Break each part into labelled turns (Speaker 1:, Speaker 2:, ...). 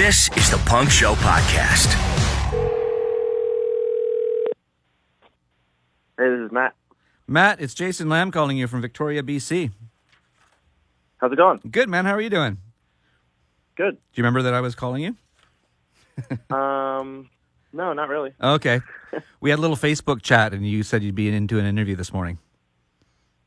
Speaker 1: This is the Punk Show Podcast.
Speaker 2: Hey, this is Matt.
Speaker 3: Matt, it's Jason Lamb calling you from Victoria, BC.
Speaker 2: How's it going?
Speaker 3: Good, man. How are you doing?
Speaker 2: Good.
Speaker 3: Do you remember that I was calling you?
Speaker 2: Um, no, not really.
Speaker 3: Okay. we had a little Facebook chat, and you said you'd be into an interview this morning.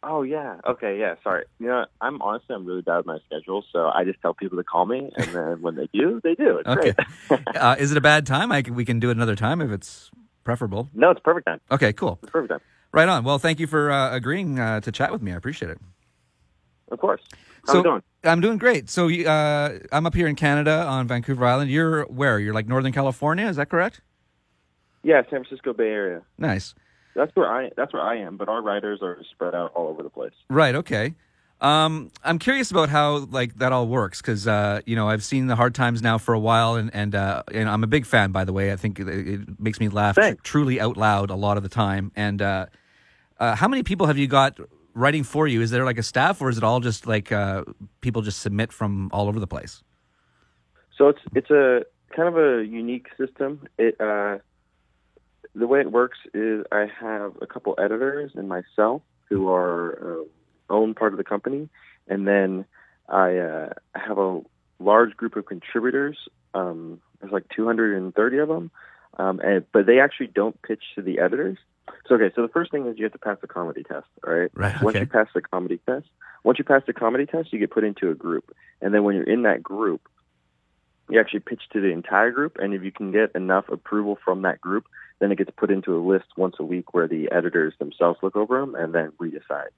Speaker 2: Oh yeah. Okay. Yeah. Sorry. You know, I'm honestly I'm really bad with my schedule, so I just tell people to call me, and then when they do, they do. It's
Speaker 3: Okay.
Speaker 2: great.
Speaker 3: uh, is it a bad time? I can, we can do it another time if it's preferable.
Speaker 2: no, it's perfect time.
Speaker 3: Okay, cool.
Speaker 2: It's perfect time.
Speaker 3: Right on. Well, thank you for uh, agreeing uh, to chat with me. I appreciate it.
Speaker 2: Of course. How's
Speaker 3: so,
Speaker 2: it going?
Speaker 3: I'm doing great. So you- uh, I'm up here in Canada on Vancouver Island. You're where? You're like Northern California, is that correct?
Speaker 2: Yeah, San Francisco Bay Area.
Speaker 3: Nice.
Speaker 2: That's where I. That's where I am. But our writers are spread out all over the place.
Speaker 3: Right. Okay. Um, I'm curious about how like that all works because uh, you know I've seen the hard times now for a while, and and uh, and I'm a big fan. By the way, I think it, it makes me laugh
Speaker 2: Thanks.
Speaker 3: truly out loud a lot of the time. And uh, uh, how many people have you got writing for you? Is there like a staff, or is it all just like uh, people just submit from all over the place?
Speaker 2: So it's it's a kind of a unique system. It uh, the way it works is I have a couple editors and myself who are uh, own part of the company, and then I uh, have a large group of contributors. Um, there's like 230 of them, um, and but they actually don't pitch to the editors. So okay, so the first thing is you have to pass the comedy test, all right?
Speaker 3: Right,
Speaker 2: Once you pass the comedy test, once you pass the comedy test, you get put into a group, and then when you're in that group, you actually pitch to the entire group, and if you can get enough approval from that group, then it gets put into a list once a week where the editors themselves look over them and then we decide.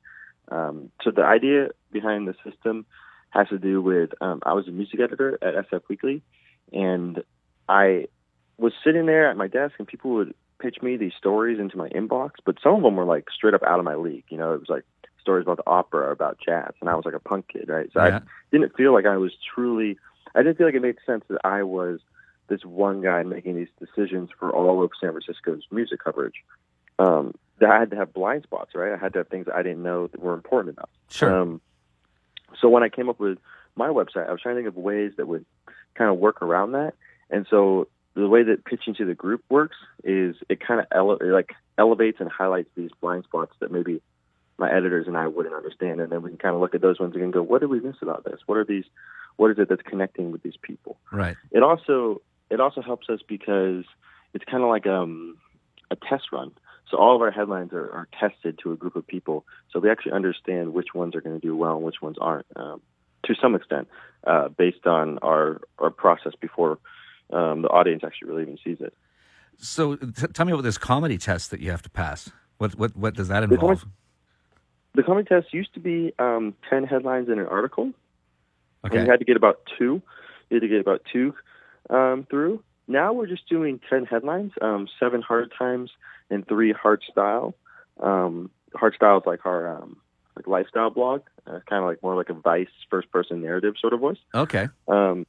Speaker 2: Um, so the idea behind the system has to do with um, I was a music editor at SF Weekly, and I was sitting there at my desk, and people would pitch me these stories into my inbox, but some of them were like straight up out of my league. You know, it was like stories about the opera or about jazz, and I was like a punk kid, right? So
Speaker 3: Yeah.
Speaker 2: I didn't feel like I was truly. I didn't feel like it made sense that I was this one guy making these decisions for all of San Francisco's music coverage. Um, that I had to have blind spots, right? I had to have things that I didn't know that were important enough.
Speaker 3: Sure.
Speaker 2: Um, so when I came up with my website, I was trying to think of ways that would kind of work around that. And so the way that pitching to the group works is it kind of ele- like elevates and highlights these blind spots that maybe my editors and I wouldn't understand, and then we can kind of look at those ones and go, what did we miss about this? What are these? What is it that's connecting with these people?
Speaker 3: right.
Speaker 2: It also it also helps us because it's kind of like um, a test run. So all of our headlines are, are tested to a group of people, so we actually understand which ones are going to do well and which ones aren't, um, to some extent, uh, based on our our process before um, the audience actually really even sees it.
Speaker 3: So t- tell me about this comedy test that you have to pass. What what what does that
Speaker 2: The comedy-
Speaker 3: involve?
Speaker 2: The comedy test used to be um, ten headlines in an article, and you had to get about two. You had to get about two um, through. Now we're just doing ten headlines, um, seven hard times and three hard style. Um, hard style is like our um, like lifestyle blog, uh, kind of like more like a Vice first person narrative sort of voice.
Speaker 3: Okay.
Speaker 2: Um,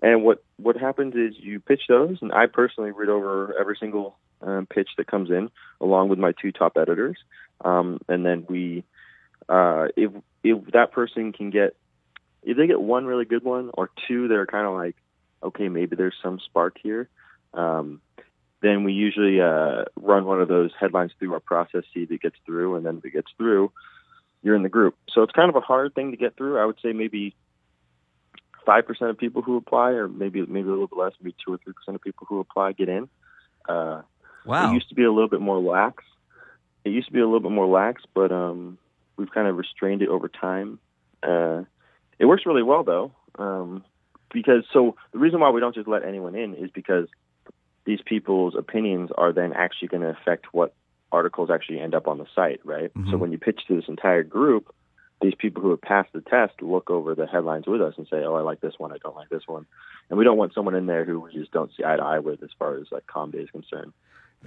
Speaker 2: and what what happens is you pitch those, and I personally read over every single um, pitch that comes in, along with my two top editors. Um, and then we, uh, if if that person can get, if they get one really good one or two that are kind of like, okay, maybe there's some spark here, um, then we usually uh, run one of those headlines through our process, see if it gets through, and then if it gets through, you're in the group. So it's kind of a hard thing to get through. I would say maybe five percent of people who apply, or maybe maybe a little bit less, maybe two or three percent of people who apply get in. Uh,
Speaker 3: Wow.
Speaker 2: It used to be a little bit more lax. It used to be a little bit more lax, but um, we've kind of restrained it over time. Uh, it works really well though, um, because so the reason why we don't just let anyone in is because these people's opinions are then actually going to affect what articles actually end up on the site, right? So
Speaker 3: Mhm.
Speaker 2: when you pitch to this entire group, these people who have passed the test look over the headlines with us and say, "Oh, I like this one. I don't like this one," and we don't want someone in there who we just don't see eye to eye with as far as like comedy is concerned.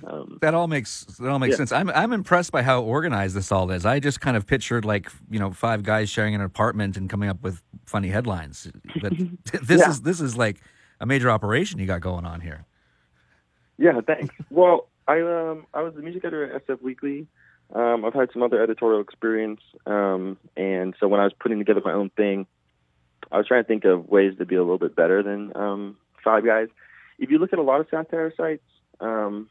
Speaker 2: Um,
Speaker 3: That all makes that all makes
Speaker 2: Yeah.
Speaker 3: sense. I'm I'm impressed by how organized this all is. I just kind of pictured like you know five guys sharing an apartment and coming up with funny headlines. But this
Speaker 2: Yeah.
Speaker 3: is this is like a major operation you got going on here.
Speaker 2: Yeah, thanks. well, I um I was the music editor at SF Weekly. Um, I've had some other editorial experience, um, and so when I was putting together my own thing, I was trying to think of ways to be a little bit better than um, Five Guys. If you look at a lot of satire sites, um,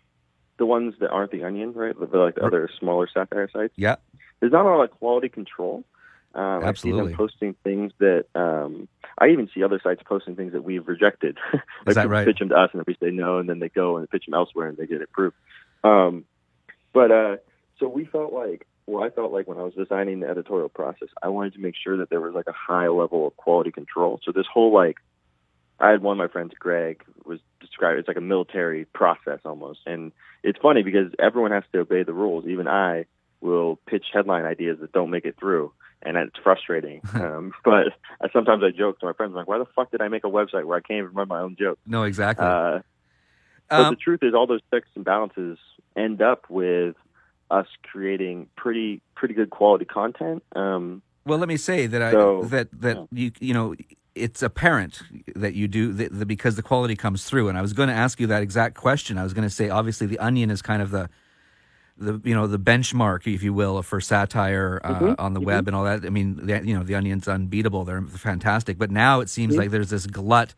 Speaker 2: the ones that aren't the Onion, right, the, like the other smaller satire sites,
Speaker 3: Yeah.
Speaker 2: there's not a lot of quality control. Um, I see
Speaker 3: Absolutely.
Speaker 2: them posting things that um, I even see other sites posting things that we've rejected. like
Speaker 3: Is right?
Speaker 2: Pitch them to us, and we say no, and then they go and pitch them elsewhere, and they get approved. Um, but uh, so we felt like, well, I felt like when I was designing the editorial process, I wanted to make sure that there was like a high level of quality control. So this whole like, I had one of my friends, Greg, was described. It's like a military process almost, and it's funny because everyone has to obey the rules. Even I will pitch headline ideas that don't make it through, and it's frustrating. um, but I, sometimes I joke to my friends, I'm like, "Why the fuck did I make a website where I can't even run my own joke?"
Speaker 3: No, exactly.
Speaker 2: Uh, but
Speaker 3: Um,
Speaker 2: the truth is, all those checks and balances end up with us creating pretty pretty good quality content. Um,
Speaker 3: Well, let me say that I
Speaker 2: So-
Speaker 3: that that
Speaker 2: yeah.
Speaker 3: you you know it's apparent that you do that, that because the quality comes through. And I was going to ask you that exact question. I was going to say, obviously, the Onion is kind of the the you know the benchmark, if you will, for satire uh,
Speaker 2: Mhm,
Speaker 3: on the web and all that. I mean, the, you know, the Onion's unbeatable; they're fantastic. But now it seems like there's this glut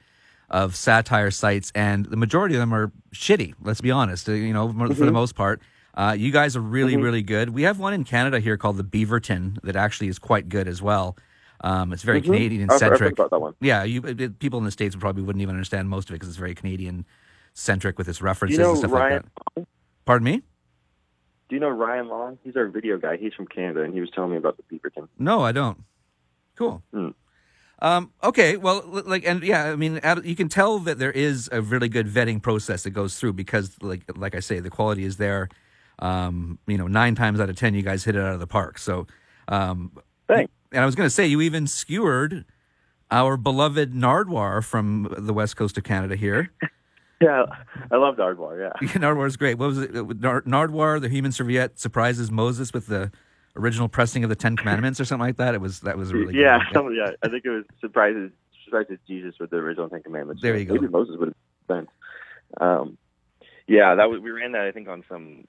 Speaker 3: of satire sites, and the majority of them are shitty. Let's be honest. uh, You know, for the most part. Uh, you guys are really, really good. We have one in Canada here called the Beaverton that actually is quite good as well. Um, it's very
Speaker 2: Mhm.
Speaker 3: Canadian
Speaker 2: I've- I've heard
Speaker 3: centric.
Speaker 2: about that one.
Speaker 3: Yeah, you it- people in the states probably wouldn't even understand most of it because it's very Canadian centric with its references
Speaker 2: you know
Speaker 3: and stuff
Speaker 2: Ryan?
Speaker 3: like that. Pardon me?
Speaker 2: Do you know Ryan Long? He's our video guy. He's from Canada, and he was telling me about the Beaverton.
Speaker 3: No, I don't. Cool.
Speaker 2: Hmm.
Speaker 3: Um, okay, well, like, and yeah, I mean, you can tell that there is a really good vetting process that goes through because, like, like I say, the quality is there. Um, you know, nine times out of ten, you guys hit it out of the park. So, um,
Speaker 2: Thanks.
Speaker 3: And I was going to say, you even skewered our beloved Nardwuar from the west coast of Canada here.
Speaker 2: Yeah, I love Nardwuar. Yeah.
Speaker 3: Nardwuar is great. What was it? Nard- Nardwuar, the human serviette, surprises Moses with the original pressing of the Ten Commandments or something like that. It was that was really
Speaker 2: yeah, some, yeah. I think it was surprises surprises Jesus with the original Ten Commandments.
Speaker 3: There you go.
Speaker 2: Maybe Moses would have been. Um, yeah, that was we ran that I think on some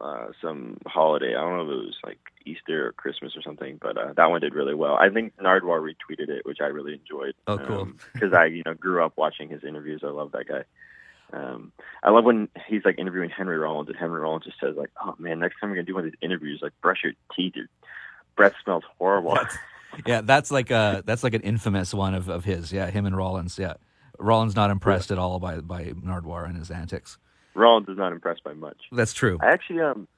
Speaker 2: uh, some holiday. I don't know if it was like Easter or Christmas or something, but uh, that one did really well. I think Nardwuar retweeted it, which I really enjoyed.
Speaker 3: Oh, cool.
Speaker 2: Because I you know grew up watching his interviews. I love that guy. Um, I love when he's like interviewing Henry Rollins, and Henry Rollins just says like, "Oh man, next time we're gonna do one of these interviews, like brush your teeth. Your breath smells horrible."
Speaker 3: Yeah, that's like a that's like an infamous one of, of his. Yeah, him and Rollins. Yeah, Rollins not impressed at all by by Nardwuar and his antics.
Speaker 2: Rollins is not impressed by much.
Speaker 3: That's true.
Speaker 2: I actually um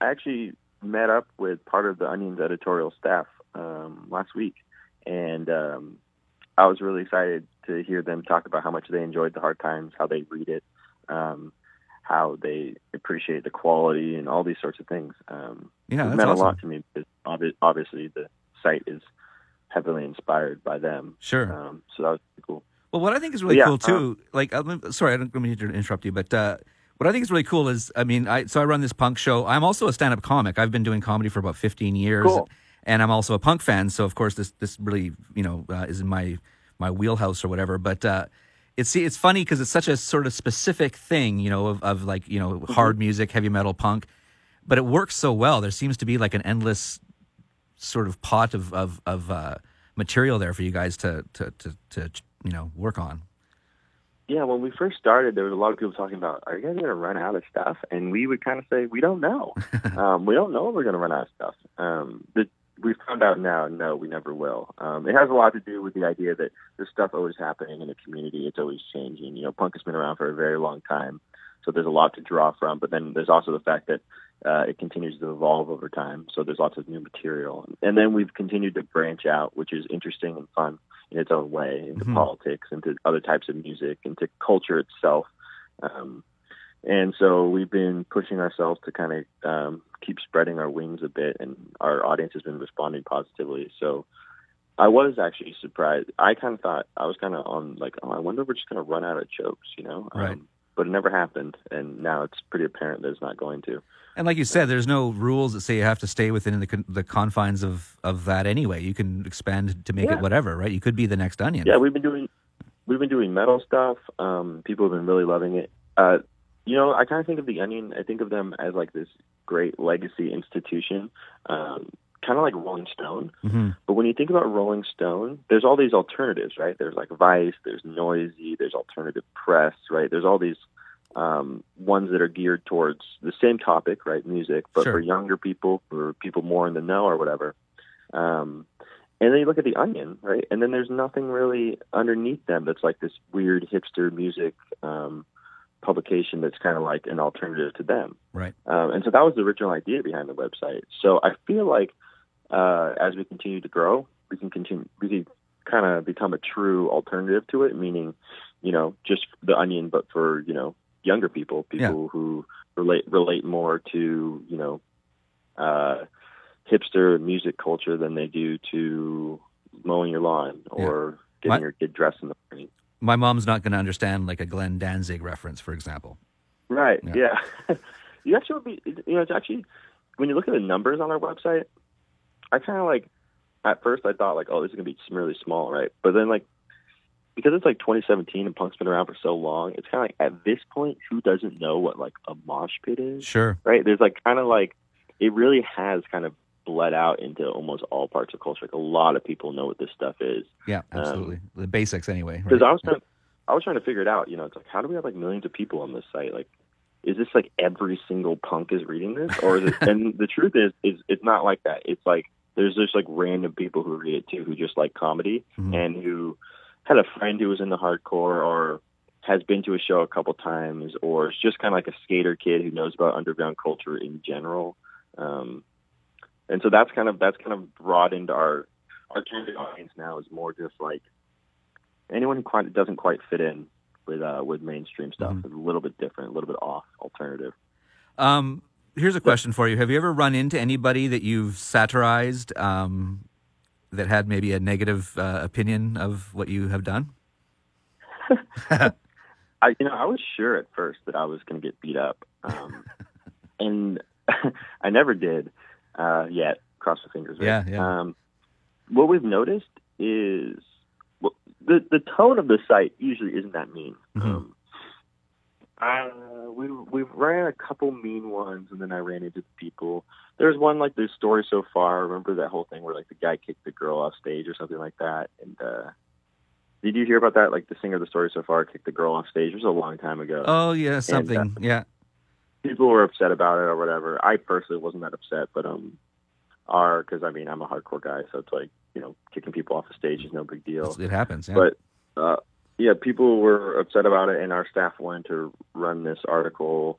Speaker 2: I actually met up with part of the Onion's editorial staff um last week and um I was really excited to hear them talk about how much they enjoyed the hard times, how they read it, um how they appreciate the quality and all these sorts of things. Um
Speaker 3: Yeah,
Speaker 2: it meant
Speaker 3: awesome.
Speaker 2: a lot to me because obvi- obviously the site is heavily inspired by them.
Speaker 3: Sure.
Speaker 2: Um so that was pretty cool.
Speaker 3: Well, what I think is really
Speaker 2: yeah,
Speaker 3: cool too, like, sorry, I don't mean to interrupt you, but uh, what I think is really cool is, I mean, I so I run this punk show. I'm also a stand-up comic. I've been doing comedy for about 15 years,
Speaker 2: Cool.
Speaker 3: and I'm also a punk fan. So of course, this this really, you know, uh, is in my my wheelhouse or whatever. But uh, it's it's funny because it's such a sort of specific thing, you know, of, of like you know hard music, heavy metal, punk, but it works so well. There seems to be like an endless sort of pot of of, of uh, material there for you guys to, to to to you know work on.
Speaker 2: Yeah, when we first started, there was a lot of people talking about, "Are you guys going to run out of stuff?" And we would kind of say, "We don't know. um, we don't know if we're going to run out of stuff." Um, the, we found out now, no, we never will. Um, it has a lot to do with the idea that there's stuff always happening in the community. It's always changing. You know, punk has been around for a very long time, so there's a lot to draw from. But then there's also the fact that uh, it continues to evolve over time. So there's lots of new material, and then we've continued to branch out, which is interesting and fun in its own way into
Speaker 3: Mhm.
Speaker 2: politics, into other types of music, into culture itself. Um, and so we've been pushing ourselves to kind of um, keep spreading our wings a bit, and our audience has been responding positively. So I was actually surprised. I kind of thought I was kind of on like, oh, I wonder if we're just going to run out of jokes, you know?
Speaker 3: Right.
Speaker 2: Um, but it never happened, and now it's pretty apparent that it's not going to.
Speaker 3: And like you said, there's no rules that say you have to stay within the con- the confines of, of that anyway. You can expand to make
Speaker 2: Yeah.
Speaker 3: it whatever, right? You could be the next Onion.
Speaker 2: Yeah, we've been doing we've been doing metal stuff. Um, people have been really loving it. Uh, you know, I kind of think of the Onion. I think of them as like this great legacy institution. Um, kind of like Rolling Stone.
Speaker 3: hmm
Speaker 2: But when you think about Rolling Stone, there's all these alternatives, right? There's like Vice, there's Noisy, there's Alternative Press, right? There's all these um, ones that are geared towards the same topic, right? Music, but
Speaker 3: Sure.
Speaker 2: for younger people, for people more in the know or whatever. Um, and then you look at the Onion, right? And then there's nothing really underneath them that's like this weird hipster music um, publication that's kind of like an alternative to them.
Speaker 3: Right.
Speaker 2: Um, and so that was the original idea behind the website. So I feel like uh, as we continue to grow, we can continue, we can kind of become a true alternative to it, meaning, you know, just the onion, but for, you know, younger people, people who relate, relate more to, you know, uh, hipster music culture than they do to mowing your lawn or getting
Speaker 3: My-
Speaker 2: your kid dressed in the morning.
Speaker 3: My mom's not going to understand like a Glenn Danzig reference, for example.
Speaker 2: Right.
Speaker 3: Yeah.
Speaker 2: Yeah. you actually would be. You know, it's actually when you look at the numbers on our website, I kind of like. At first, I thought like, oh, this is gonna be really small, right? But then like, because it's like 2017 and punk's been around for so long, it's kind of like at this point, who doesn't know what like a mosh pit is,
Speaker 3: Sure.
Speaker 2: right? There's like kind of like, it really has kind of bled out into almost all parts of culture. Like a lot of people know what this stuff is.
Speaker 3: Yeah, absolutely. the basics, anyway.
Speaker 2: Because
Speaker 3: right?
Speaker 2: I was trying, I was trying to figure it out. You know, it's like how do we have like millions of people on this site? Like, is this like every single punk is reading this, or is it? and the truth is, is it's not like that. It's like there's just like random people who read it too, who just like comedy
Speaker 3: Mhm.
Speaker 2: and who had a friend who was into hardcore or has been to a show a couple times, or is just kind of like a skater kid who knows about underground culture in general. Um, and so that's kind of that's kind of broadened our our target audience now is more just like anyone who quite doesn't quite fit in with uh, with mainstream stuff.
Speaker 3: Mhm.
Speaker 2: It's a little bit different, a little bit off, alternative.
Speaker 3: Um, here's a question for you: Have you ever run into anybody that you've satirized um, that had maybe a negative uh, opinion of what you have done?
Speaker 2: I you know I was sure at first that I was going to get beat up, um, and I never did uh, yet. Cross my fingers. right?
Speaker 3: Yeah, yeah.
Speaker 2: Um, what we've noticed is well, the the tone of the site usually isn't that mean.
Speaker 3: Mhm.
Speaker 2: Um, uh, we we've ran a couple mean ones, and then I ran into people. There's one like the story so far. Remember that whole thing where like the guy kicked the girl off stage or something like that? And uh, did you hear about that? Like the singer of the story so far kicked the girl off stage. It was a long time ago.
Speaker 3: Oh yeah, something. yeah.
Speaker 2: People were upset about it or whatever. I personally wasn't that upset, but um, are because I mean I'm a hardcore guy, so it's like you know kicking people off the stage is no big deal.
Speaker 3: It happens. Yeah.
Speaker 2: But uh, yeah, people were upset about it, and our staff wanted to run this article.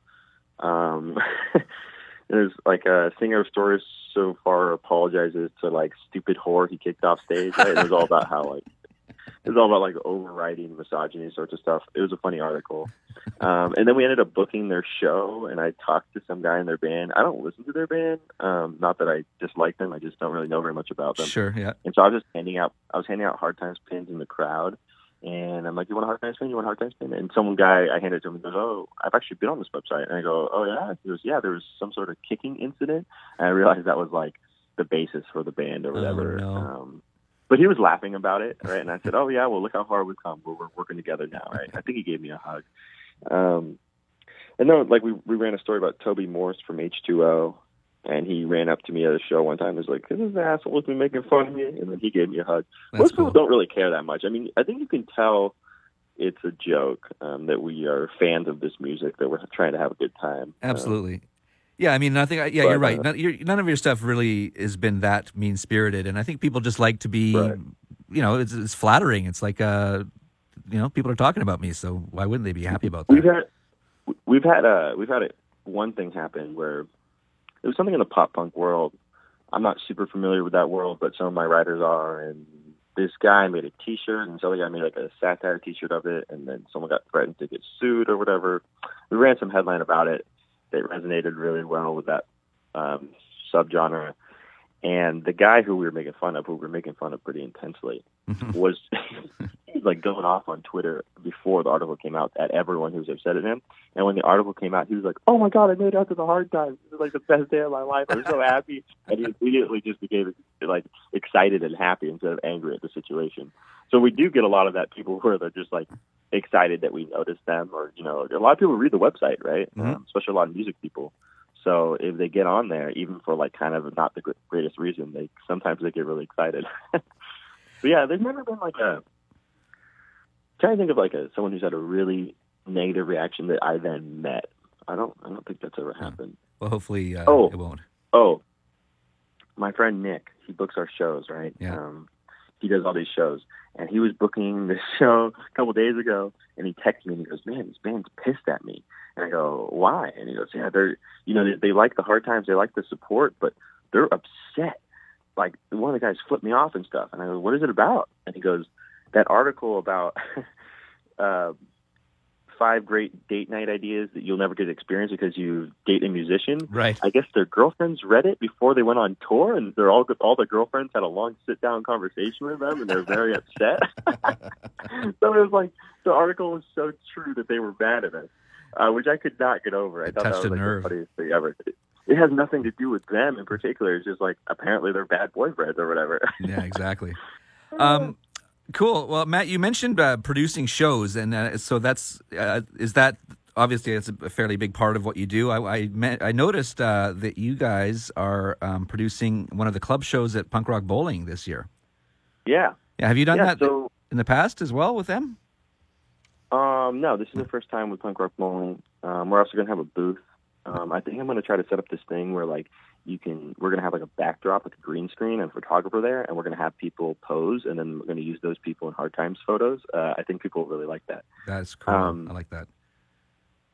Speaker 2: Um, there's like a singer of stories so far apologizes to like stupid whore he kicked off stage. Right? It was all about how like it was all about like overriding misogyny sorts of stuff. It was a funny article. Um, and then we ended up booking their show, and I talked to some guy in their band. I don't listen to their band, um, not that I dislike them. I just don't really know very much about them.
Speaker 3: sure. Yeah.
Speaker 2: And so I was just handing out, I was handing out hard times pins in the crowd. And I'm like, you want a hard times pin? You want a hard times pin? And some guy, I handed it to him and goes, oh, I've actually been on this website. And I go, oh, yeah? He goes, yeah, there was some sort of kicking incident. And I realized that was like the basis for the band or
Speaker 3: Oh,
Speaker 2: whatever.
Speaker 3: no.
Speaker 2: Um, but he was laughing about it, right? And I said, oh, yeah, well, look how far we've come. We're, we're working together now, right? I think he gave me a hug. Um, and then, like, we, we ran a story about Toby Morse from H2O and he ran up to me at a show one time and was like, "This is an asshole has been making fun of me," and then he gave me a hug.
Speaker 3: That's
Speaker 2: Most
Speaker 3: cool.
Speaker 2: people don't really care that much. I mean, I think you can tell it's a joke um, that we are fans of this music, that we're trying to have a good time. Um,
Speaker 3: Absolutely. Yeah, I mean, I think yeah,
Speaker 2: But,
Speaker 3: you're right.
Speaker 2: uh,
Speaker 3: None, you're, none of your stuff really has been that mean spirited, and I think people just like to be,
Speaker 2: Right.
Speaker 3: you know, it's, it's flattering. It's like, uh, you know, people are talking about me, so why wouldn't they be happy about that?
Speaker 2: we've had we've had a we've had a, one thing happen where it was something in the pop punk world. I'm not super familiar with that world, but some of my writers are, and this guy made a T-shirt, and some other guy made like a satire T-shirt of it, and then someone got threatened to get sued or whatever. We ran some headline about it that resonated really well with that um, subgenre, and the guy who we were making fun of, who we were making fun of pretty intensely, was like going off on Twitter before the article came out at everyone who was upset at him. And when the article came out, he was like, "Oh my god, I made it out to the hard times. This is like the best day of my life. I'm so happy." And he immediately just became like excited and happy instead of angry at the situation. So we do get a lot of that people where they're just like excited that we noticed them, or you know, a lot of people read the website, right?
Speaker 3: Mhm.
Speaker 2: Um, especially a lot of music people. So if they get on there, even for like kind of not the greatest reason, they sometimes they get really excited. but yeah, there's never been like a. trying to think of like a someone who's had a really negative reaction that I then met. I don't. I don't think that's ever happened.
Speaker 3: Well, hopefully uh,
Speaker 2: Oh.
Speaker 3: it won't.
Speaker 2: Oh, my friend Nick, he books our shows, right?
Speaker 3: Yeah.
Speaker 2: Um, he does all these shows, and he was booking this show a couple days ago, and he texted me and he goes, "Man, this band's pissed at me." And I go, "Why?" And he goes, "Yeah, they're, you know, they, they like the hard times, they like the support, but they're upset. Like one of the guys flipped me off and stuff." And I go, "What is it about?" And he goes, "That article about." uh, Five great date night ideas that you'll never get to experience because you date a musician.
Speaker 3: Right.
Speaker 2: I guess their girlfriends read it before they went on tour, and they're all all the girlfriends had a long sit down conversation with them, and they're very upset. so it was like the article was so true that they were mad at us, uh, which I could not get over. I
Speaker 3: It
Speaker 2: thought that
Speaker 3: touched
Speaker 2: was
Speaker 3: a
Speaker 2: like
Speaker 3: nerve.
Speaker 2: the funniest thing ever. It has nothing to do with them in particular. It's just like apparently they're bad boyfriends or whatever.
Speaker 3: Yeah, exactly. Um, cool. Well, Matt, you mentioned uh, producing shows, and uh, so that's uh, is that obviously it's a fairly big part of what you do. I I, met, I noticed uh, that you guys are um, producing one of the club shows at Punk Rock Bowling this year.
Speaker 2: yeah.
Speaker 3: Yeah, have you done
Speaker 2: yeah.
Speaker 3: that
Speaker 2: So
Speaker 3: in the past as well with them?
Speaker 2: Um, no, this is the first time with Punk Rock Bowling. Um, we're also going to have a booth. Um, I think I'm going to try to set up this thing where like you can. We're going to have like a backdrop with a green screen and a photographer there, and we're going to have people pose, and then we're going to use those people in hard times photos. Uh, I think people really like that.
Speaker 3: That's cool.
Speaker 2: Um,
Speaker 3: I like that.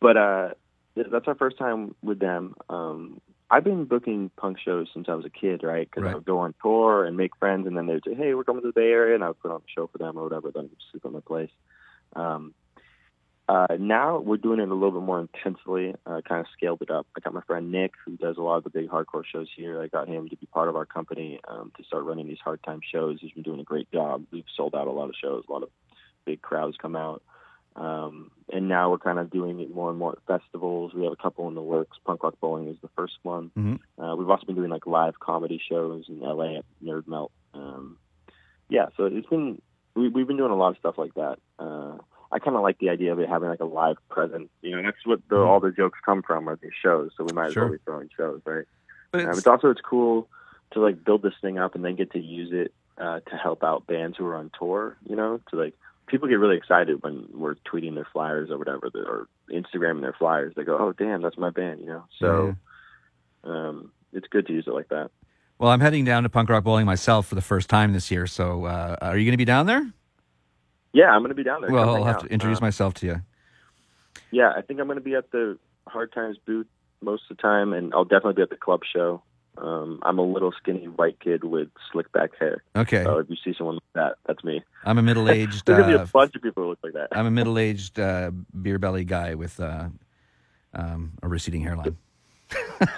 Speaker 2: But uh, th- that's our first time with them. Um, I've been booking punk shows since I was a kid, right? Because
Speaker 3: Right.
Speaker 2: I would go on tour and make friends, and then they'd say, "Hey, we're coming to the Bay Area," and I would put on a show for them or whatever. Then sleep at my place. Um, uh, now we're doing it a little bit more intensely. Uh, kind of scaled it up. I got my friend Nick, who does a lot of the big hardcore shows here. I got him to be part of our company um, to start running these hard time shows. He's been doing a great job. We've sold out a lot of shows. A lot of big crowds come out. Um, and now we're kind of doing it more and more at festivals. We have a couple in the works. Punk Rock Bowling is the first one.
Speaker 3: Mhm.
Speaker 2: Uh, we've also been doing like live comedy shows in LA at Nerd Melt. Um, yeah, so it's been we, we've been doing a lot of stuff like that. Uh, I kind of like the idea of it having like a live presence. You know, that's what the,
Speaker 3: Mhm.
Speaker 2: all the jokes come from are these shows. So we might as well be throwing shows, right?
Speaker 3: But
Speaker 2: Um,
Speaker 3: it's,
Speaker 2: it's also it's cool to like build this thing up and then get to use it uh, to help out bands who are on tour. You know, to like people get really excited when we're tweeting their flyers or whatever, or Instagramming their flyers. They go, "Oh, damn, that's my band," you know. So um, it's good to use it like that.
Speaker 3: well, I'm heading down to Punk Rock Bowling myself for the first time this year. So, uh, are you going to be down there?
Speaker 2: Yeah, I'm going to be down there.
Speaker 3: Well, I'll have
Speaker 2: out.
Speaker 3: to introduce
Speaker 2: Uh,
Speaker 3: myself to you.
Speaker 2: Yeah, I think I'm going to be at the Hard Times booth most of the time, and I'll definitely be at the club show. Um, I'm a little skinny white kid with slick back hair.
Speaker 3: Okay,
Speaker 2: So if you see someone like that, that's me.
Speaker 3: I'm a middle-aged.
Speaker 2: There's going to be
Speaker 3: Uh,
Speaker 2: a bunch of people who look like that.
Speaker 3: I'm a middle-aged uh, beer belly guy with uh, um, a receding hairline.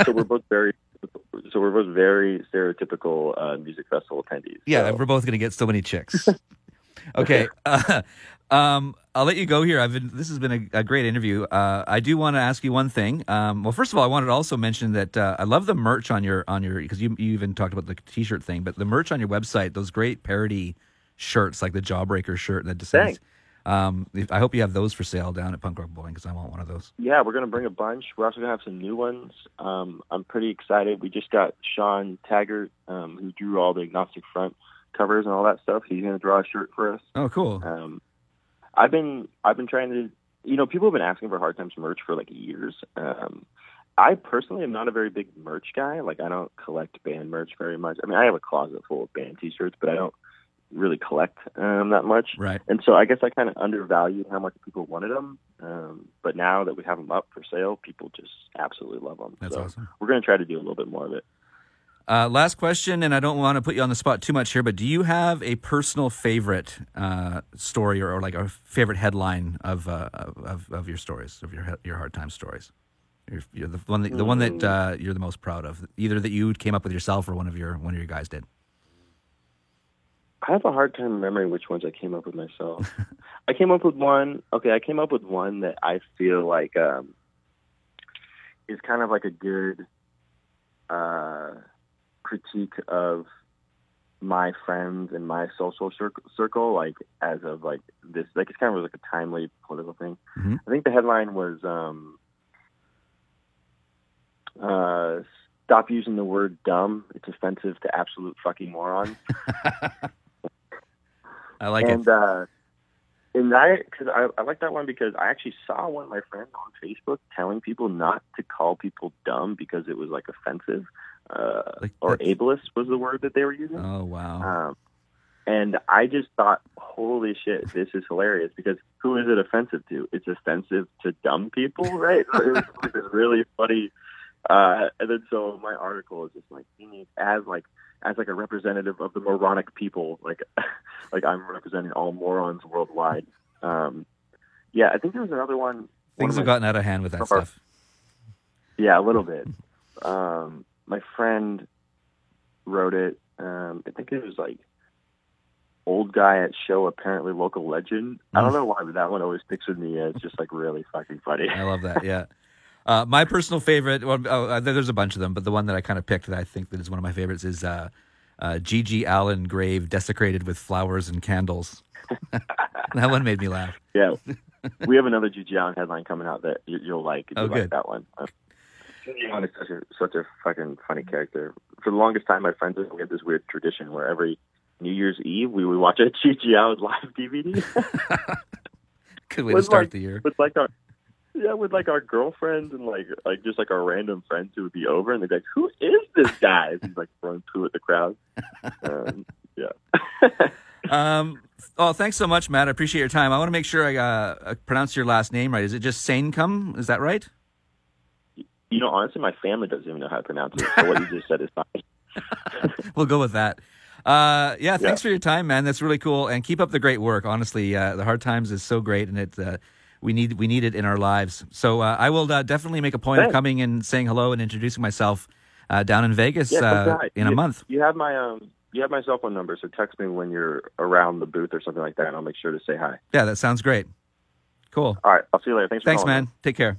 Speaker 2: so we're both very, so we're both very stereotypical uh, music festival attendees.
Speaker 3: Yeah,
Speaker 2: So-
Speaker 3: we're both going to get so many chicks. okay, uh, um, I'll let you go here. I've been. This has been a, a great interview. Uh, I do want to ask you one thing. Um, well, first of all, I wanted to also mention that uh, I love the merch on your on your because you you even talked about the T-shirt thing, but the merch on your website, those great parody shirts like the Jawbreaker shirt that just says. Um, if, I hope you have those for sale down at Punk Rock Bowling because I want one of those.
Speaker 2: Yeah, we're going to bring a bunch. We're also going to have some new ones. Um, I'm pretty excited. We just got Sean Taggart, um, who drew all the Agnostic Front covers and all that stuff. He's going to draw a shirt for us.
Speaker 3: Oh, cool.
Speaker 2: Um, I've been I've been trying to, you know, people have been asking for Hard Times merch for like years. Um, I personally am not a very big merch guy. Like I don't collect band merch very much. I mean, I have a closet full of band T-shirts, but I don't really collect um, that much.
Speaker 3: Right.
Speaker 2: And so I guess I kind of undervalued how much people wanted them. Um, but now that we have them up for sale, people just absolutely love them.
Speaker 3: That's
Speaker 2: so
Speaker 3: awesome.
Speaker 2: we're going to try to do a little bit more of it.
Speaker 3: Uh, last question, and I don't want to put you on the spot too much here, but do you have a personal favorite uh, story or, or like a favorite headline of, uh, of of your stories, of your your hard time stories? You're, you're the one that, the one that uh, you're the most proud of, either that you came up with yourself or one of your one of your guys did.
Speaker 2: I have a hard time remembering which ones I came up with myself. I came up with one. Okay, I came up with one that I feel like um, is kind of like a good uh, critique of my friends and my social cir- circle. Like as of like this, like it's kind of like a timely political thing.
Speaker 3: Mhm.
Speaker 2: I think the headline was um, Uh, stop using the word dumb. It's offensive to absolute fucking morons.
Speaker 3: I like it.
Speaker 2: and
Speaker 3: it.
Speaker 2: uh, and I, cause I, I like that one because I actually saw one of my friends on Facebook telling people not to call people dumb because it was like offensive, uh,
Speaker 3: Like
Speaker 2: or ableist was the word that they were using.
Speaker 3: Oh wow.
Speaker 2: Um, and I just thought, holy shit, this is hilarious because who is it offensive to? It's offensive to dumb people, right? it was really funny. Uh, and then so my article is just like, you need- as like as like a representative of the moronic people, like like I'm representing all morons worldwide. Um, yeah, I think there was another one. one
Speaker 3: Things
Speaker 2: of
Speaker 3: have
Speaker 2: my
Speaker 3: gotten out of hand with that
Speaker 2: of our-
Speaker 3: stuff.
Speaker 2: yeah, a little bit. Um, my friend wrote it. Um, I think it was like old guy at show, apparently local legend. I don't know why, but that one always sticks with me It's just like really fucking funny.
Speaker 3: I love that. Yeah. Uh, my personal favorite, well, oh, uh, there's a bunch of them, but the one that I kind of picked that I think that is one of my favorites is uh, uh, GG Allin grave desecrated with flowers and candles. that one made me laugh.
Speaker 2: yeah, we have another GG Allin headline coming out that you, you'll like.
Speaker 3: Oh,
Speaker 2: You'll like
Speaker 3: good.
Speaker 2: that one. Is such a such a fucking funny character. For the longest time, my friends and we had this weird tradition where every New Year's Eve we would watch a GG Allin live DVD.
Speaker 3: Good way to start
Speaker 2: like-
Speaker 3: the year.
Speaker 2: with like our yeah, with like our girlfriends and like like just like our random friends who would be over and they'd be like, "Who is this guy?" And he's like throwing poo at the crowd. Um, yeah,
Speaker 3: Um, oh, thanks so much, Matt. I appreciate your time. I want to make sure I uh, pronounce your last name right. Is it just Saincome? Is that right?
Speaker 2: You know, honestly, my family doesn't even know how to pronounce it. So what you just said is fine.
Speaker 3: We'll go with that. Uh, yeah, thanks
Speaker 2: Yeah.
Speaker 3: for your time, man. That's really cool, and keep up the great work. Honestly, uh, the hard times is so great, and it uh, we need we need it in our lives. So uh, I will uh, definitely make a point of coming and saying hello and introducing myself uh, down in Vegas
Speaker 2: Yeah,
Speaker 3: uh, in a
Speaker 2: You-
Speaker 3: month.
Speaker 2: You have my um, you have my cell phone number, so text me when you're around the booth or something like that, and I'll make sure to say hi.
Speaker 3: Yeah, that sounds great. Cool.
Speaker 2: All right, I'll see you later. Thanks for
Speaker 3: Thanks, man. Take care.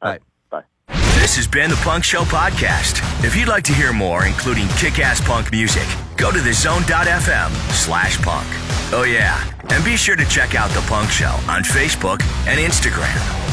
Speaker 2: All
Speaker 3: Bye.
Speaker 2: right, Bye.
Speaker 1: This has been the Punk Show Podcast. If you'd like to hear more, including kick ass punk music, go to thezone.fm slash punk. Oh, yeah. And be sure to check out The Punk Show on Facebook and Instagram.